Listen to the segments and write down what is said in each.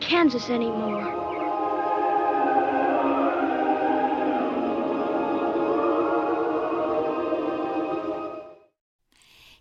Kansas anymore.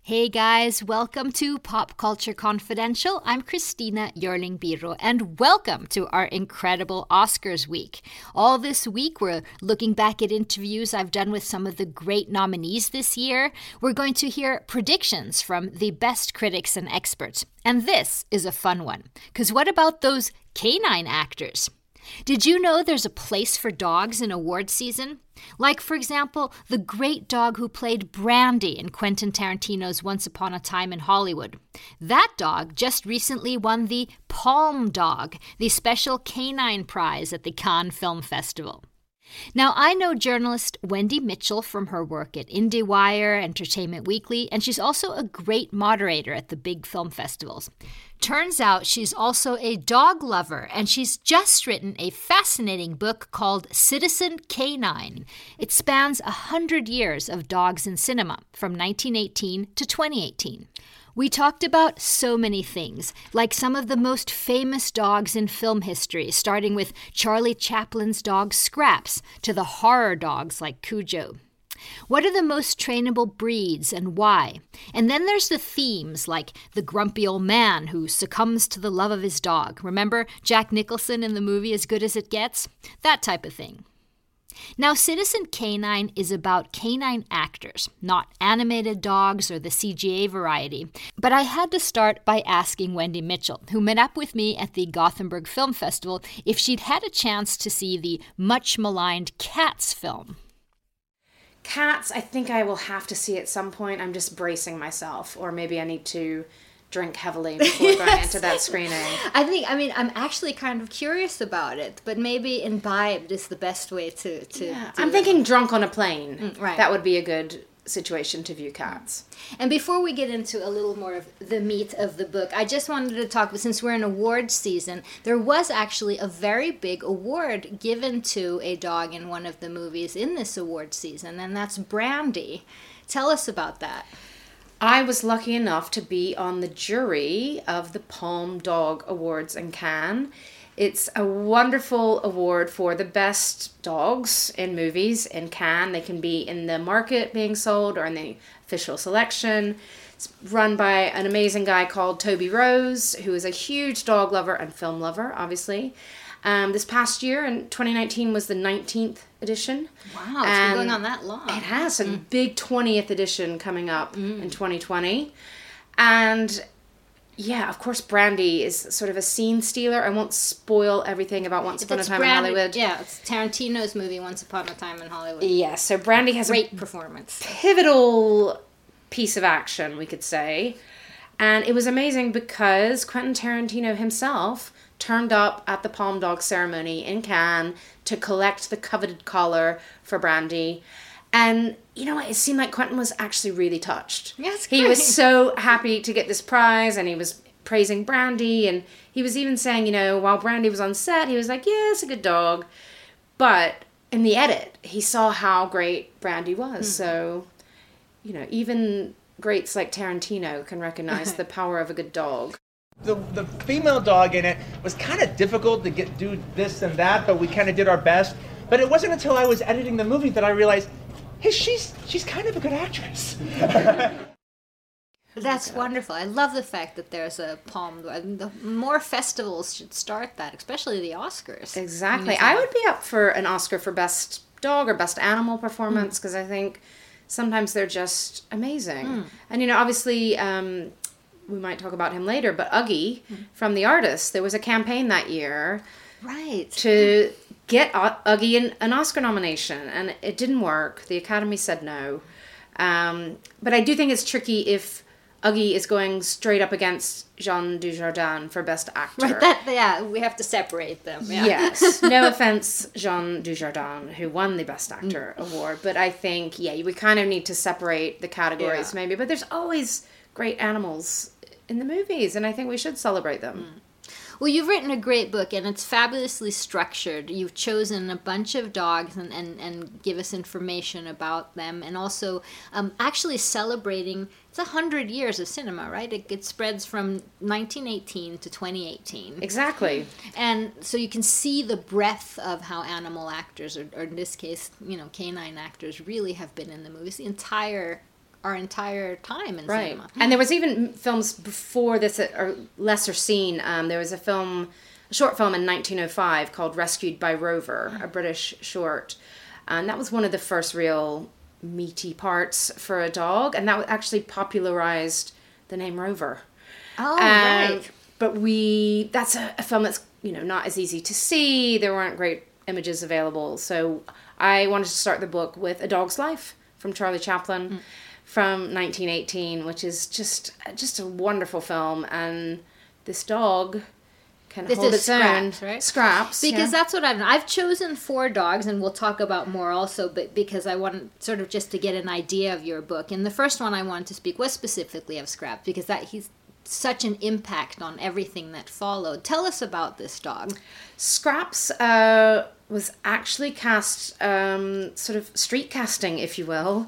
Hey guys, welcome to Pop Culture Confidential. I'm Christina Yerling Biro, and welcome to our incredible Oscars week. All this week, we're looking back at interviews I've done with some of the great nominees this year. We're going to hear predictions from the best critics and experts. And this is a fun one, because what about those canine actors? Did you know there's a place for dogs in award season? Like, for example, the great dog who played Brandy in Quentin Tarantino's Once Upon a Time in Hollywood. That dog just recently won the Palm Dog, the special canine prize at the Cannes Film Festival. Now, I know journalist Wendy Mitchell from her work at IndieWire, Entertainment Weekly, and she's also a great moderator at the big film festivals. Turns out she's also a dog lover, and she's just written a fascinating book called Citizen Canine. It spans a hundred years of dogs in cinema, from 1918 to 2018. We talked about so many things, like some of the most famous dogs in film history, starting with Charlie Chaplin's dog Scraps to the horror dogs like Cujo. What are the most trainable breeds and why? And then there's the themes like the grumpy old man who succumbs to the love of his dog. Remember Jack Nicholson in the movie As Good as It Gets? That type of thing. Now, Citizen Canine is about canine actors, not animated dogs or the CGI variety. But I had to start by asking Wendy Mitchell, who met up with me at the Gothenburg Film Festival, if she'd had a chance to see the much maligned Cats film. Cats, I think I will have to see at some point. I'm just bracing myself, or maybe I need to drink heavily before yes. going into that screening. I think I mean I'm actually kind of curious about it, but maybe imbibed is the best way to to. Yeah. I'm thinking drunk on a plane. Mm, right. That would be a good situation to view cats. And before we get into a little more of the meat of the book, I just wanted to talk But since we're in awards season, there was actually a very big award given to a dog in one of the movies in this award season, and that's Brandy. Tell us about that. I was lucky enough to be on the jury of the Palm Dog Awards in Cannes. It's a wonderful award for the best dogs in movies in Cannes. They can be in the market being sold or in the official selection. It's run by an amazing guy called Toby Rose, who is a huge dog lover and film lover, obviously. Um, this past year in 2019 was the 19th edition. Wow, it's been going on that long. It has. A mm. big 20th edition coming up mm. in 2020. And yeah, of course, Brandy is sort of a scene stealer. I won't spoil everything about Once Upon a Time Brandy, in Hollywood. Yeah, it's Tarantino's movie Once Upon a Time in Hollywood. Yeah, so Brandy has a great a performance, pivotal piece of action, we could say, and it was amazing because Quentin Tarantino himself turned up at the Palm Dog ceremony in Cannes to collect the coveted collar for Brandy. And you know what? It seemed like Quentin was actually really touched. Yes, he was so happy to get this prize, and he was praising Brandy, and he was even saying, you know, while Brandy was on set, he was like, "Yeah, it's a good dog," but in the edit, he saw how great Brandy was. Mm. So, you know, even greats like Tarantino can recognize the power of a good dog the, the female dog in it was kind of difficult to get do this and that, but we kind of did our best. But it wasn't until I was editing the movie that I realized, hey, she's she's kind of a good actress. That's wonderful. I love the fact that there's a palm. The more festivals should start that, especially the Oscars. Exactly. I would be up for an Oscar for best dog or best animal performance because mm. I think sometimes they're just amazing. Mm. And you know, obviously, um, we might talk about him later, but Uggie mm-hmm. from The Artist, there was a campaign that year. Right. To get Uggie an, an Oscar nomination, and it didn't work. The Academy said no. Um, but I do think it's tricky if Uggie is going straight up against Jean Dujardin for Best Actor. Right, that, yeah, we have to separate them. Yeah. Yes. no offense, Jean Dujardin, who won the Best Actor mm. award, but I think, yeah, we kind of need to separate the categories yeah. maybe. But there's always great animals in the movies, and I think we should celebrate them. Mm. Well, you've written a great book and it's fabulously structured. You've chosen a bunch of dogs and, and, and give us information about them and also um, actually celebrating it's a hundred years of cinema, right? It, it spreads from 1918 to 2018. Exactly. And so you can see the breadth of how animal actors, or, or in this case, you know, canine actors, really have been in the movies the entire our entire time in Right. cinema. And there was even films before this that are lesser seen. Um, there was a film, a short film in 1905 called Rescued by Rover, a British short. And that was one of the first real meaty parts for a dog. And that actually popularized the name Rover. Oh, Um, right. But we, that's a, a film that's, you know, not as easy to see. There weren't great images available. So I wanted to start the book with A Dog's Life from Charlie Chaplin Mm. From 1918, which is just, just a wonderful film. And this dog can This hold its own. Scraps, right? Scraps. Because yeah. that's what I've done. I've chosen four dogs, and we'll talk about more also, but because I want sort of just to get an idea of your book. And the first one I wanted to speak was specifically of Scraps, because that he's such an impact on everything that followed. Tell us about this dog. Scraps uh, was actually cast, um, sort of street casting, if you will.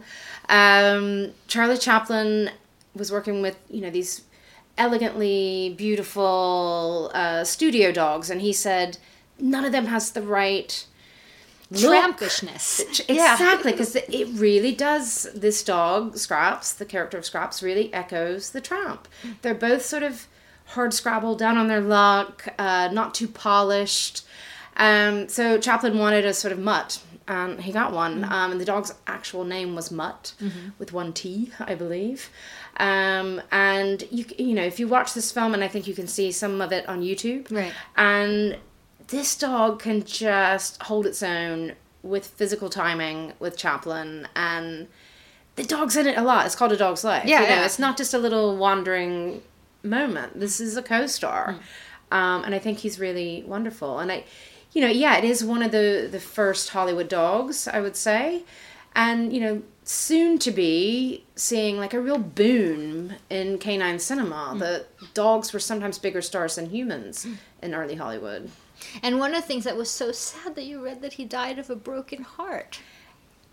Um, Charlie Chaplin was working with, you know, these elegantly beautiful uh, studio dogs, and he said none of them has the right. Trampishness. Yeah. Exactly, because it really does. This dog, Scraps, the character of Scraps, really echoes the tramp. They're both sort of hard scrabble, down on their luck, uh, not too polished. Um, so Chaplin wanted a sort of mutt, and he got one. Um, and the dog's actual name was Mutt, with one T, I believe. Um, and you you know if you watch this film, and I think you can see some of it on YouTube. Right. And this dog can just hold its own with physical timing with Chaplin and the dog's in it a lot. It's called a dog's life. Yeah, you know, yeah. it's not just a little wandering moment. This is a co-star. Hmm. Um, and I think he's really wonderful. And I you know, yeah, it is one of the the first Hollywood dogs, I would say. And, you know, soon to be seeing like a real boom in canine cinema. Hmm. The dogs were sometimes bigger stars than humans hmm. in early Hollywood. And one of the things that was so sad that you read that he died of a broken heart.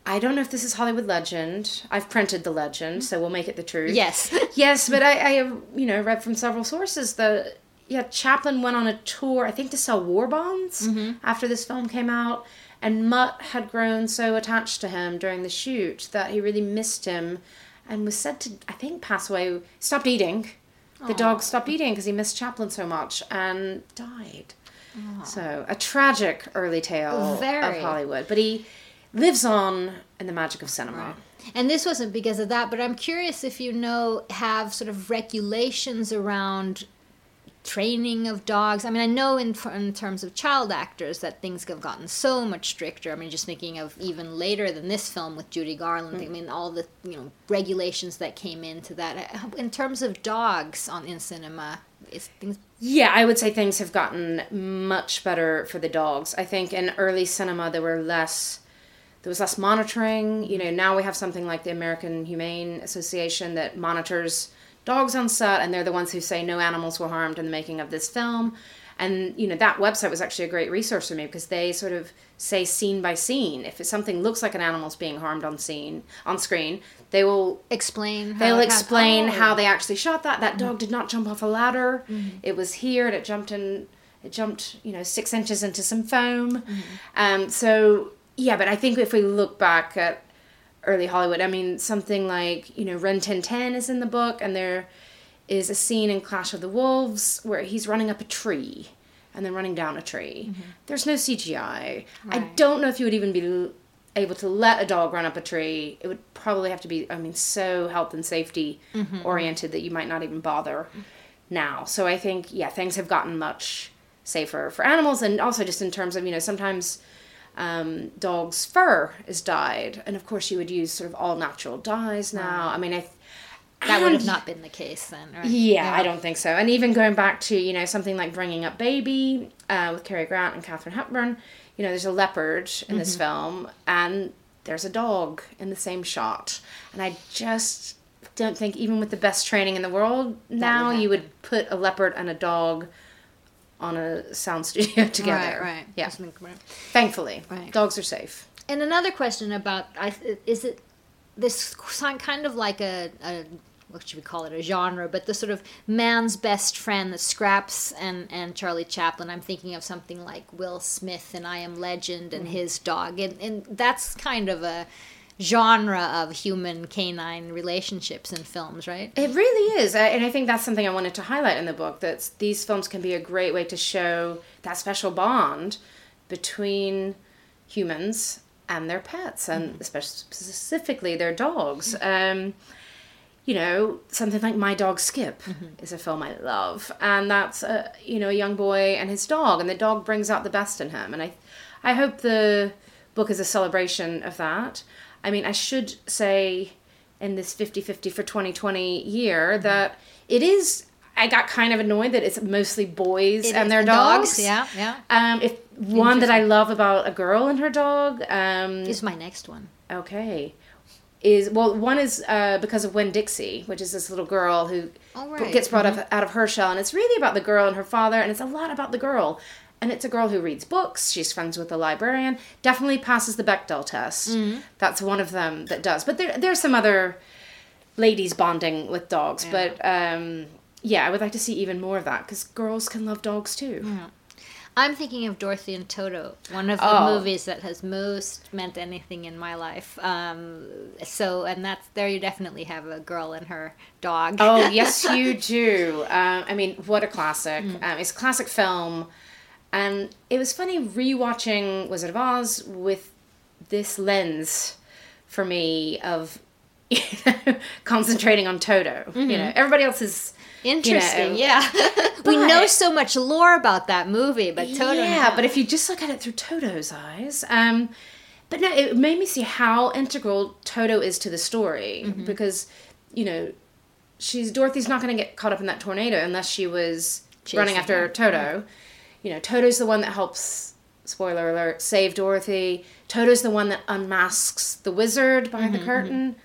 I don't know if this is Hollywood legend. I've printed the legend, so we'll make it the truth. Yes. yes, but I, I have, you know, read from several sources that, yeah, Chaplin went on a tour, I think to sell war bonds mm-hmm. after this film came out. And Mutt had grown so attached to him during the shoot that he really missed him and was said to, I think, pass away. Stopped eating. The dog stopped eating because he missed Chaplin so much and died. So, a tragic early tale Very. of Hollywood. But he lives on in the magic of cinema. And this wasn't because of that, but I'm curious if you know have sort of regulations around training of dogs. I mean, I know in in terms of child actors that things have gotten so much stricter. I mean, just thinking of even later than this film with Judy Garland. Hmm. I mean, all the you know regulations that came into that. Uh, in terms of dogs on in cinema, is things Yeah, I would say things have gotten much better for the dogs. I think in early cinema there were less there was less monitoring. You know, now we have something like the American Humane Association that monitors dogs on set and they're the ones who say no animals were harmed in the making of this film. And you know, that website was actually a great resource for me because they sort of say scene by scene. If something looks like an animal's being harmed on scene on screen, they will explain. They'll explain Oh. how they actually shot that. That dog did not jump off a ladder. It was here and it jumped in. It jumped, you know, six inches into some foam. Um, so yeah, but I think if we look back at early Hollywood, I mean, something like you know, Rin Tin Tin is in the book, and there is a scene in Clash of the Wolves where he's running up a tree and then running down a tree. There's no CGI. I don't know if you would even be able to let a dog run up a tree. It would probably have to be, I mean, so health and safety oriented that you might not even bother now. So I think, yeah, things have gotten much safer for animals and also just in terms of, you know, sometimes um, dogs' fur is dyed. And of course, you would use sort of all natural dyes now. I mean, I. That would have not been the case then, right? yeah, I don't think so. And even going back to, you know, something like Bringing Up Baby uh, with Cary Grant and Katharine Hepburn, you know, there's a leopard in this film and there's a dog in the same shot. And I just don't think, even with the best training in the world, now would you would put a leopard and a dog on a sound studio together. Right, right. Yeah. Thankfully, Right. dogs are safe. And another question about I is it this kind of like a, a what should we call it a genre, but the sort of man's best friend, the Scraps and and Charlie Chaplin. I'm thinking of something like Will Smith and I Am Legend and mm-hmm. his dog, and and that's kind of a genre of human canine relationships in films, right? It really is, and I think that's something I wanted to highlight in the book. That these films can be a great way to show that special bond between humans and their pets, and mm-hmm. especially specifically their dogs. Mm-hmm. Um, you know, something like My Dog Skip is a film I love, and that's a you know a young boy and his dog, and the dog brings out the best in him, and I, I hope the book is a celebration of that. I mean, I should say in this 50-50 for 2020 year that it is I got kind of annoyed that it's mostly boys It and their the dogs. Yeah, yeah. Um, if one that I love about a girl and her dog, um, is my next one. Okay. Is well, one is uh, because of Winn-Dixie, which is this little girl who Oh, right. Mm-hmm. gets brought up out of her shell, and it's really about the girl and her father, and it's a lot about the girl. And it's a girl who reads books. She's friends with the librarian. Definitely passes the Bechdel test. Mm-hmm. That's one of them that does. But there, there's some other ladies bonding with dogs. But um, yeah, I would like to see even more of that because girls can love dogs too. I'm thinking of Dorothy and Toto, one of the Oh. movies that has most meant anything in my life. Um, so, and that's there. You definitely have a girl and her dog. Oh yes, you do. Um, I mean, what a classic! Mm. Um, it's a classic film, and it was funny rewatching Wizard of Oz with this lens for me of you know, concentrating on Toto. You know, everybody else is Interesting, you know, yeah. we know so much lore about that movie, but Toto. yeah, but if you just look at it through Toto's eyes, um, but no, it made me see how integral Toto is to the story Mm-hmm. because, you know, she's Dorothy's not going to get caught up in that tornado unless she was running after her. Toto. You know, Toto's the one that helps. Spoiler alert: save Dorothy. Toto's the one that unmasks the wizard behind Mm-hmm, the curtain.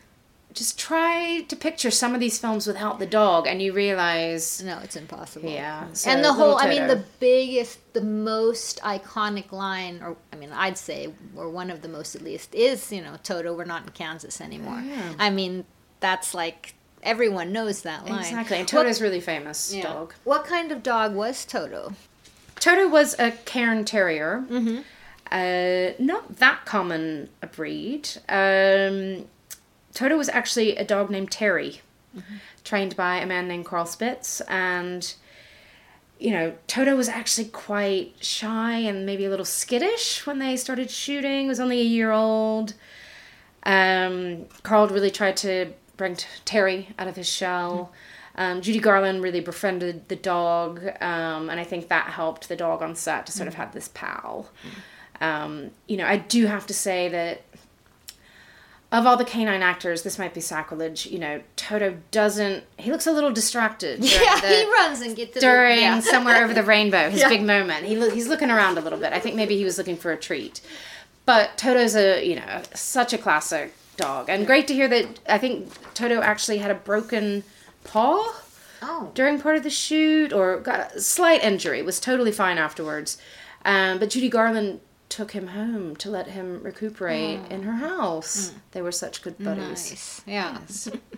Just try to picture some of these films without the dog, and you realize no, it's impossible. Yeah, so and the whole, I mean, the biggest, the most iconic line, or I mean, I'd say, or one of the most at least, is you know, Toto, we're not in Kansas anymore. Yeah. I mean, that's like everyone knows that line. exactly. And What- Toto's really famous yeah. dog. What kind of dog was Toto? Toto was a Cairn Terrier. Uh, not that common a breed. Um, Toto was actually a dog named Terry, trained by a man named Carl Spitz. And, you know, Toto was actually quite shy and maybe a little skittish when they started shooting. was only a year old. Um, Carl really tried to bring t- Terry out of his shell. Um, Judy Garland really befriended the dog, um, and I think that helped the dog on set to sort of have this pal. Um, you know, I do have to say that of all the canine actors, this might be sacrilege. You know, Toto doesn't. He looks a little distracted. Yeah, the- he runs and gets the- during yeah. somewhere over the rainbow, his Yeah. big moment. He lo- he's looking around a little bit. I think maybe he was looking for a treat. But Toto's a you know such a classic dog, and great to hear that. I think Toto actually had a broken paw Oh, during part of the shoot, or got a slight injury. Was totally fine afterwards. Um, but Judy Garland took him home to let him recuperate in her house. They were such good buddies. nice. Yeah.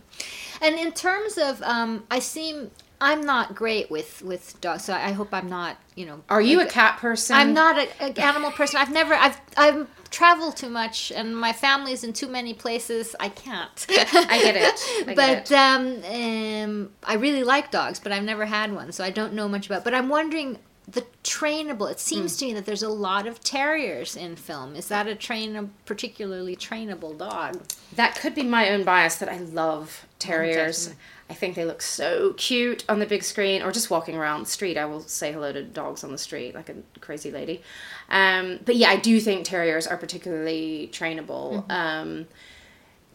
and in terms of, um, I seem I'm not great with with dogs, so I hope I'm not. You know, Are you a cat person? I'm not an animal person. I've never. I've I've traveled too much, and my family's in too many places. I can't. I get it. I get but it. Um, um, I really like dogs, but I've never had one, so I don't know much about. But I'm wondering the trainable. It seems Hmm. to me that there's a lot of terriers in film. Is that a train, a particularly trainable dog? That could be my own bias that I love terriers. definitely. I think they look so cute on the big screen or just walking around the street. I will say hello to dogs on the street like a crazy lady. Um, but yeah, I do think terriers are particularly trainable. Um,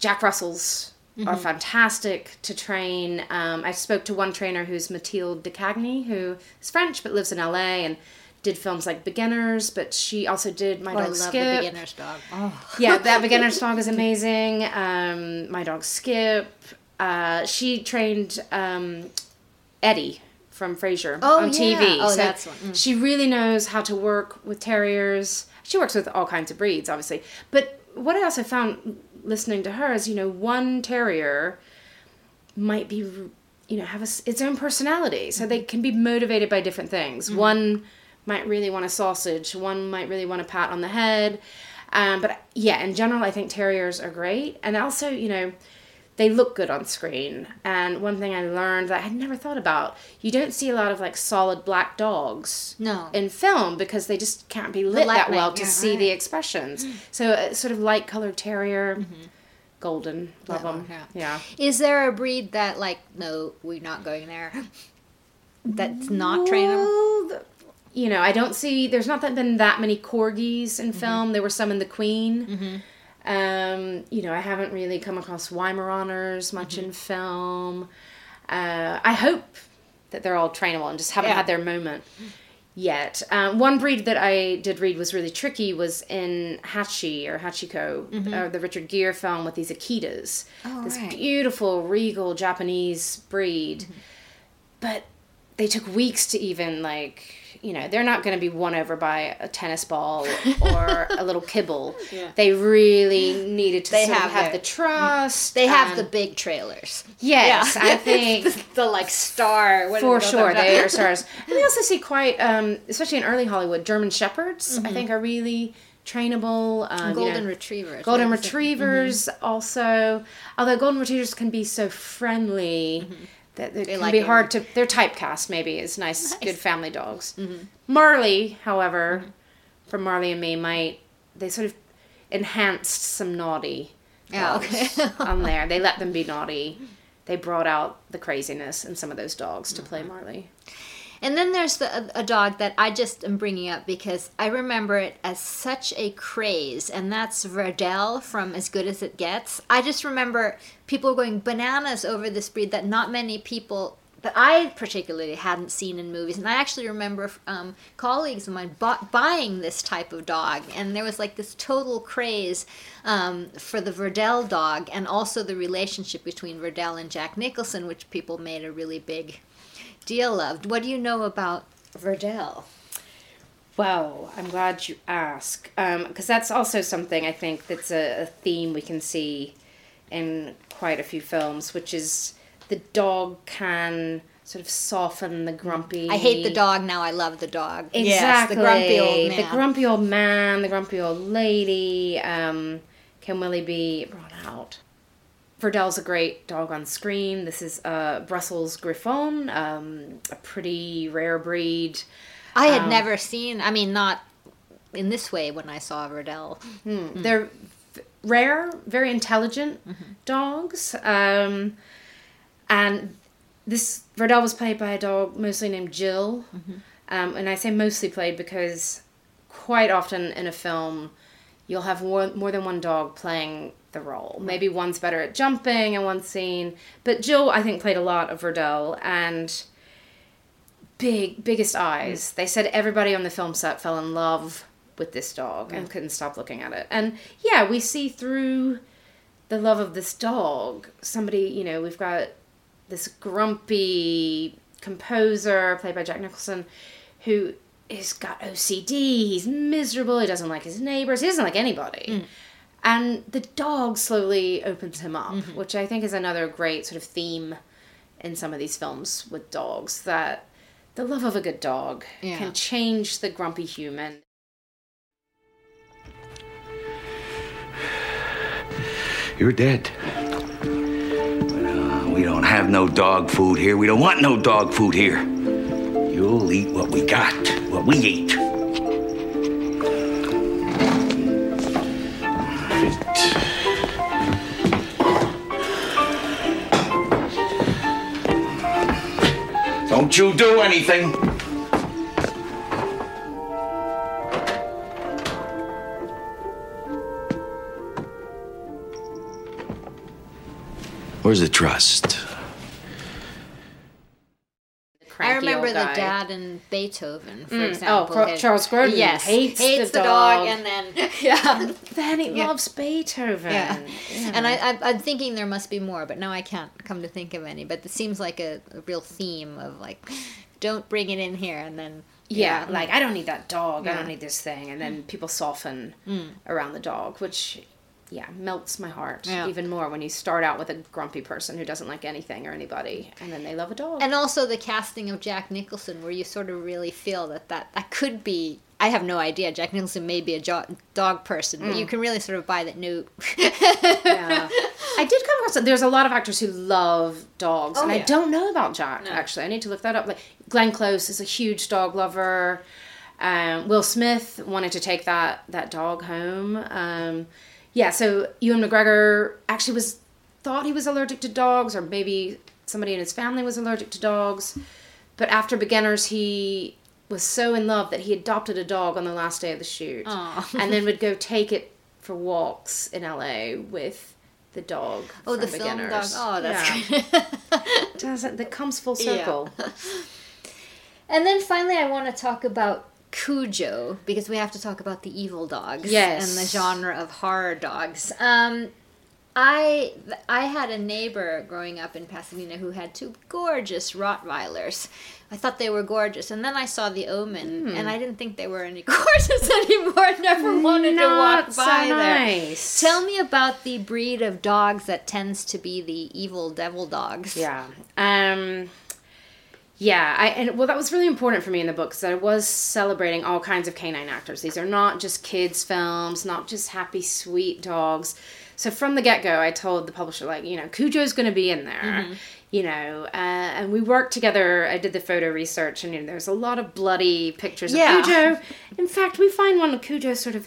Jack Russells are fantastic to train. Um, I spoke to one trainer who's Mathilde de Cagny, who is French but lives in LA and did films like Beginners, but she also did My Oh, I Dog love Skip the beginner's dog. Oh. yeah, that beginner's dog is amazing. Um, my dog Skip. Uh, she trained um, Eddie from Frasier Oh, on yeah. TV. Oh, so that's one. Mm. she really knows how to work with terriers. She works with all kinds of breeds, obviously. But what I also found listening to her is, you know, one terrier might be, you know, have a its own personality. So they can be motivated by different things. One might really want a sausage. One might really want a pat on the head. Um, but yeah, in general, I think terriers are great. And also, you know, they look good on screen. And one thing I learned that I had never thought about, you don't see a lot of like solid black dogs No. in film because they just can't be lit that well to yeah, see right. the expressions. Mm. So a sort of light colored terrier, mm-hmm. golden, love them. yeah. Yeah. Is there a breed that like no, we're not going there? That's not trainable. Well, the- You know, I don't see. There's not that been that many corgis in mm-hmm. film. There were some in The Queen. Mm-hmm. Um, you know, I haven't really come across Weimaraners much in film. Uh, I hope that they're all trainable and just haven't Yeah. had their moment yet. Um, one breed that I did read was really tricky was in Hachi or Hachiko, uh, the Richard Gere film with these Akitas. Oh, this right. beautiful, regal Japanese breed. But they took weeks to even like you know they're not going to be won over by a tennis ball or a little kibble they really needed to They have have their- the trust They have the big trailers. yes Yeah. i think the like star. for sure they are stars and we also see quite um, especially in early hollywood german shepherds i think are really trainable um, you know, golden retrievers. golden right? Is it- retrievers also although golden retrievers can be so friendly that they, can like be it. hard to they're typecast maybe as nice, good family dogs. Mm-hmm. Marley however mm-hmm. from marley and me might they sort of enhanced some naughty oh, Yeah, dogs okay. on there. They let them be naughty. They brought out the craziness in some of those dogs to play mm-hmm. marley And then there's the a, dog that I just am bringing up because I remember it as such a craze, and that's Verdell from As Good as It Gets. I just remember people going bananas over this breed that not many people that I particularly hadn't seen in movies, and I actually remember um, colleagues of mine bu- buying this type of dog, and there was like this total craze um, for the Verdell dog, and also the relationship between Verdell and Jack Nicholson, which people made a really big deal of. What do you know about Verdell? Well, I'm glad you ask, because that's also something I think that's a, a theme we can see in quite a few films, which is the dog can sort of soften the grumpy. I hate the dog now. I love the dog. Exactly. Yes, the grumpy old man. The grumpy old man, the grumpy old lady. Um, can really be brought out. Verdell's a great dog on screen. This is a Brussels Griffon, um, a pretty rare breed. I had um, never seen. I mean, not in this way when I saw Verdell. They're v- rare, very intelligent dogs. Um, and this Verdell was played by a dog mostly named Jill. Um, and I say mostly played because quite often in a film, you'll have one, more than one dog playing the role. Maybe one's better at jumping in one scene. But Jill, I think, played a lot of Verdell. And big, biggest eyes. Mm. They said everybody on the film set fell in love with this dog and mm. couldn't stop looking at it. And yeah, we see through the love of this dog, somebody, you know, we've got this grumpy composer played by Jack Nicholson who has got OCD, he's miserable, he doesn't like his neighbors, he doesn't like anybody. Mm. And the dog slowly opens him up, which I think is another great sort of theme in some of these films with dogs that the love of a good dog Yeah. can change the grumpy human. You're dead. But, uh, we don't have no dog food here. We don't want no dog food here. You'll eat what we got, what we eat. Don't you do anything. Where's the trust? The I remember the dad in Beethoven, for Mm, oh, example. oh, had- Charles Grodin yes, hates hates the the, dog. dog. and then yeah, Then he Yeah. loves Beethoven. yeah. Yeah. And I, I, I'm thinking there must be more, but now I can't come to think of any. But it seems like a, a real theme of like don't bring it in here, and then yeah, yeah. Mm. like I don't need that dog. I don't need this thing. And then mm. people soften mm. around the dog, which yeah melts my heart Yeah. even more when you start out with a grumpy person who doesn't like anything or anybody, and then they love a dog. and also the casting of Jack Nicholson, where you sort of really feel that that, that could be. I have no idea. Jack Nicholson may be a jo- dog person, but you can really sort of buy that. No, yeah. I did come across. There's a lot of actors who love dogs, Oh, and I don't know about Jack. Actually, I need to look that up. Like Glenn Close is a huge dog lover. Um, Will Smith wanted to take that that dog home. Um, yeah, so Ewan McGregor actually was thought he was allergic to dogs, or maybe somebody in his family was allergic to dogs. But after Beginners, he was so in love that he adopted a dog on the last day of the shoot, Aw. and then would go take it for walks in LA with the dog. oh, the from film dog. Beginners. Oh, that's yeah. great. Doesn't that comes full Yeah. circle? And then finally, I want to talk about Cujo because we have to talk about the evil dogs Yes. and the genre of horror dogs. Um, I I had a neighbor growing up in Pasadena who had two gorgeous Rottweilers. I thought they were gorgeous, and then I saw The Omen, Hmm. and I didn't think they were any gorgeous anymore. I never wanted to walk Not by so there. Tell me about the breed of dogs that tends to be the evil devil dogs. Yeah. Um yeah, I and well that was really important for me in the book because I was celebrating all kinds of canine actors. These are not just kids films, not just happy sweet dogs. So from the get-go, I told the publisher like, you know, Cujo's going to be in there. You know, uh, and we worked together. I did the photo research, and you know, there's a lot of bloody pictures Yeah. of Cujo. In fact, we find one of Cujo sort of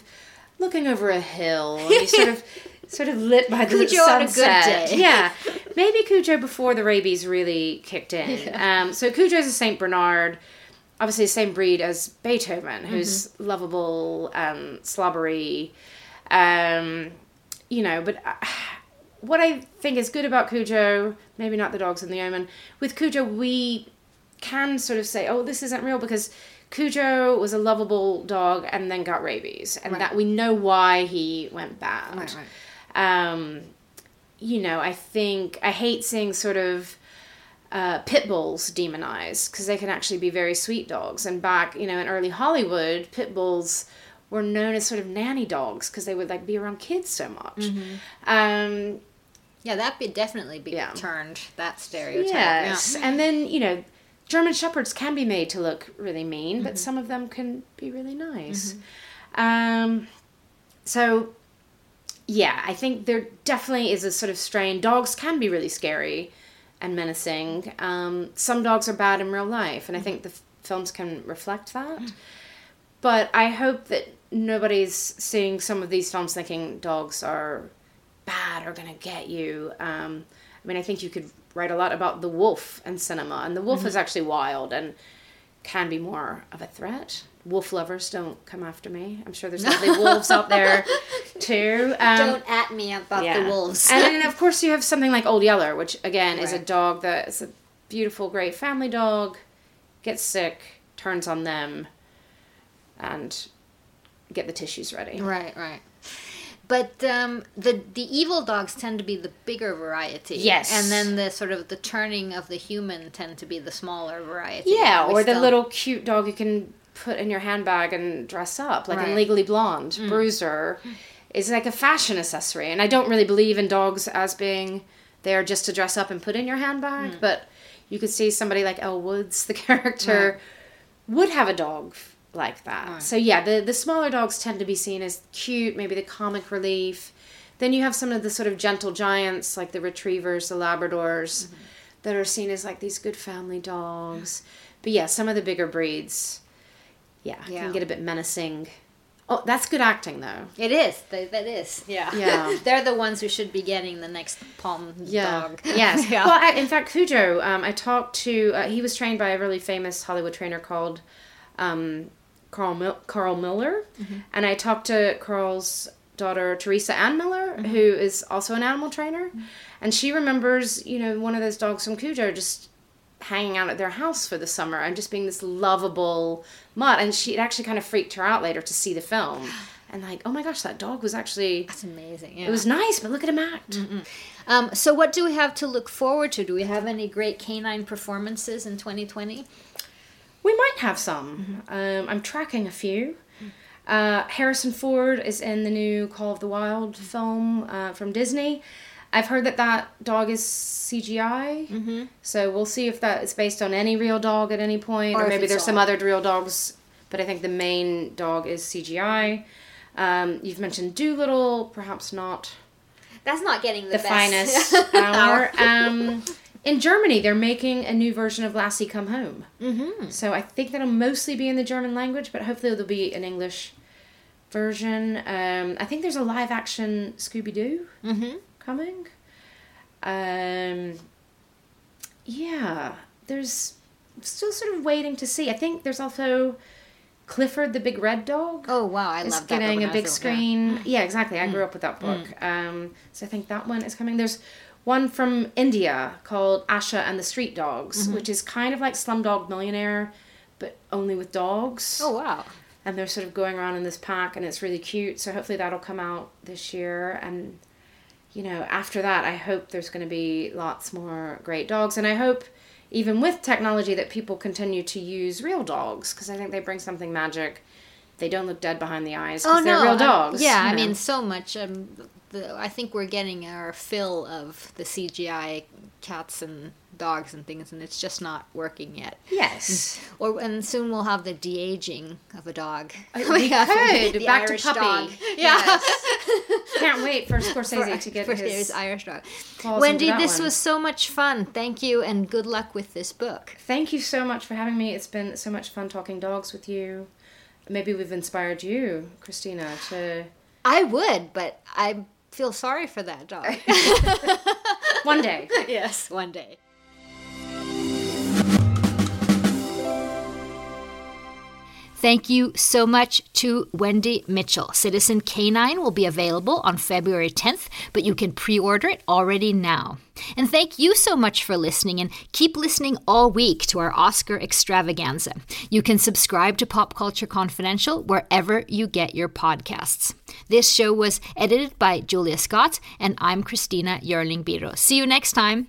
looking over a hill, and he's sort of, sort of lit by the Cujo on a good sunset. day. Yeah, maybe Cujo before the rabies really kicked in. Um, so Cujo's a Saint Bernard, obviously the same breed as Beethoven, who's Mm-hmm. lovable, um, slobbery, um, you know. But uh, what I think is good about Cujo, maybe not the dogs in the Omen, with Cujo we can sort of say, oh, this isn't real because. Cujo was a lovable dog and then got rabies, and Right. that we know why he went bad Right, right. Um, you know, I think I hate seeing sort of uh, pit bulls demonized because they can actually be very sweet dogs. And back, you know, in early Hollywood, pit bulls were known as sort of nanny dogs because they would like be around kids so much. Um, Yeah, that be definitely be Yeah. turned that stereotype. yes, and then you know, German shepherds can be made to look really mean, but some of them can be really nice. Um, so yeah, I think there definitely is a sort of strain. Dogs can be really scary and menacing. Um, some dogs are bad in real life, and I think the f- films can reflect that. But I hope that nobody's seeing some of these films thinking dogs are bad or gonna get you. Um, I mean, I think you could write a lot about the wolf in cinema, and the wolf is actually wild and can be more of a threat. Wolf lovers don't come after me. I'm sure there's lovely wolves out there too. Um, Don't at me about the wolves. and then of course you have something like Old Yeller, which again is a dog that is a beautiful, great family dog, gets sick, turns on them, and get the tissues ready. right, right. But um, the the evil dogs tend to be the bigger variety. Yes. And then the sort of the turning of the human tend to be the smaller variety. Yeah, or the little cute dog you can put in your handbag and dress up, like Right. Mm. in Legally Blonde, Bruiser, is like a fashion accessory. And I don't really believe in dogs as being there just to dress up and put in your handbag, Mm. but you could see somebody like Elle Woods, the character, would have a dog like that. So yeah, the the smaller dogs tend to be seen as cute, maybe the comic relief. Then you have some of the sort of gentle giants like the retrievers, the labradors Mm-hmm. that are seen as like these good family dogs. But yeah, some of the bigger breeds yeah, Yeah. can get a bit menacing. Oh, that's good acting though. It is. That, that is. Yeah. Yeah. They're the ones who should be getting the next palm dog. Yes. yeah. Well, I, in fact, Cujo, um, I talked to. Uh, he was trained by a really famous Hollywood trainer called um, Carl Mil- Karl Miller, Mm-hmm. and I talked to Karl's daughter Teresa Ann Miller, Mm-hmm. who is also an animal trainer, and she remembers, you know, one of those dogs from Cujo just hanging out at their house for the summer and just being this lovable mutt, and she it actually kind of freaked her out later to see the film. And like, oh my gosh, that dog was actually That's amazing. Yeah. it was nice, but look at him act. Um, so, what do we have to look forward to? Do we have any great canine performances in 2020? We might have some. Um, I'm tracking a few. Uh, Harrison Ford is in the new Call of the Wild film uh, from Disney. I've heard that that dog is CGI. Mm-hmm. So we'll see if that is based on any real dog at any point, Or or, maybe there's some other real dogs. But I think the main dog is CGI. Um, you've mentioned Dolittle, perhaps not That's not getting the, the best. finest hour. Um, in Germany, they're making a new version of Lassie Come Home. Mm-hmm. So I think that'll mostly be in the German language, but hopefully there'll be an English version. Um, I think there's a live action Scooby Doo coming. Um, yeah, there's still sort of waiting to see. I think there's also Clifford the Big Red Dog Oh wow, I love that. getting a big was little, yeah. screen. Yeah. exactly. I grew up with that book. Um, so I think that one is coming. There's one from India called Asha and the Street Dogs, which is kind of like Slumdog Millionaire, but only with dogs. Oh wow. And they're sort of going around in this pack, and it's really cute. So hopefully that'll come out this year. And you know, after that, I hope there's going to be lots more great dogs, and I hope. Even with technology, that people continue to use real dogs because I think they bring something magic. They don't look dead behind the eyes because they're real I- dogs. yeah, I know. mean, so much. Um, the, I think we're getting our fill of the CGI cats and dogs and things, and it's just not working yet. yes. Or and soon we'll have the de aging of a dog. Uh, we could. The Back Irish to puppy. dog. Yes. Can't wait for Scorsese to get for his. his Irish dog. Wendy, this one. was so much fun. Thank you, and good luck with this book. Thank you so much for having me. It's been so much fun talking dogs with you. Maybe we've inspired you, Christina, to I would, but I feel sorry for that dog. one day. yes, one day. Thank you so much to Wendy Mitchell. Citizen Canine will be available on February 10th, but you can pre order it already now. And thank you so much for listening and keep listening all week to our Oscar extravaganza. You can subscribe to Pop Culture Confidential wherever you get your podcasts. This show was edited by Julia Scott, and I'm Christina Yerling Biro. See you next time.